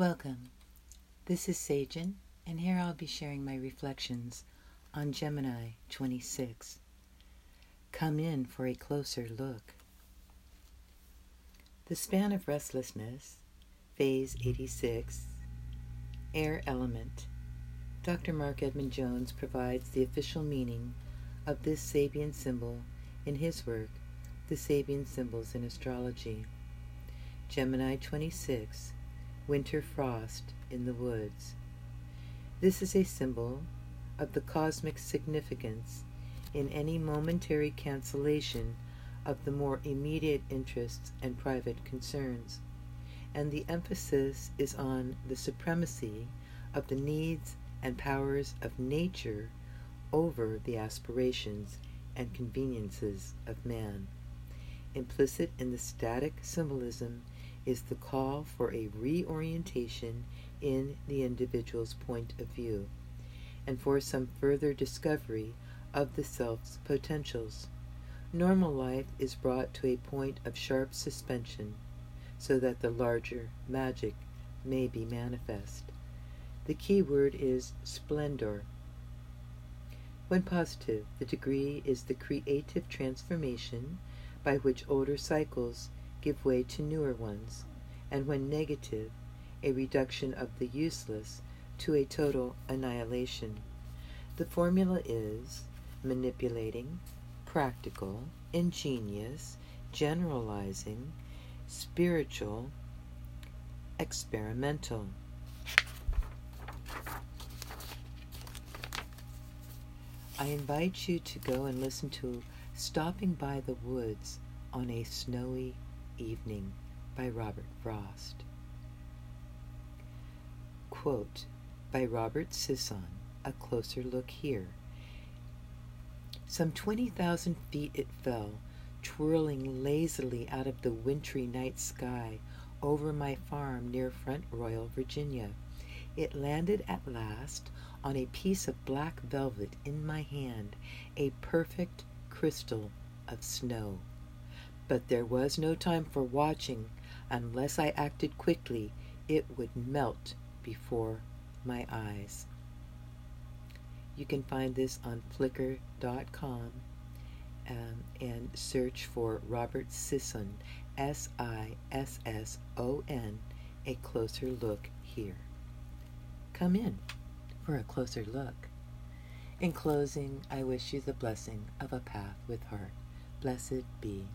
Welcome. This is Sagen, and here I'll be sharing my reflections on Gemini 26. Come in for a closer look. The span of restlessness, phase 86, air element. Dr. Marc Edmund Jones provides the official meaning of this Sabian symbol in his work, The Sabian Symbols in Astrology. Gemini 26 winter frost in the woods. This is a symbol of the cosmic significance in any momentary cancellation of the more immediate interests and private concerns, and the emphasis is on the supremacy of the needs and powers of nature over the aspirations and conveniences of man. Implicit in the static symbolism is the call for a reorientation in the individual's point of view and for some further discovery of the self's potentials. Normal life is brought to a point of sharp suspension so that the larger magic may be manifest. The key word is splendor. When positive, the degree is the creative transformation by which older cycles give way to newer ones, and when negative, a reduction of the useless to a total annihilation. The formula is manipulating, practical, ingenious, generalizing, spiritual, experimental. I invite you to go and listen to Stopping by the Woods on a Snowy Evening by Robert Frost. Quote by Robert Sisson A closer look here. Some 20,000 feet it fell, twirling lazily out of the wintry night sky over my farm near Front Royal, Virginia. It landed at last on a piece of black velvet in my hand, a perfect crystal of snow. But there was no time for watching. Unless I acted quickly, it would melt before my eyes. You can find this on flickr.com um, and search for Robert Sisson, S I S S O N, a closer look here. Come in for a closer look. In closing, I wish you the blessing of a path with heart. Blessed be.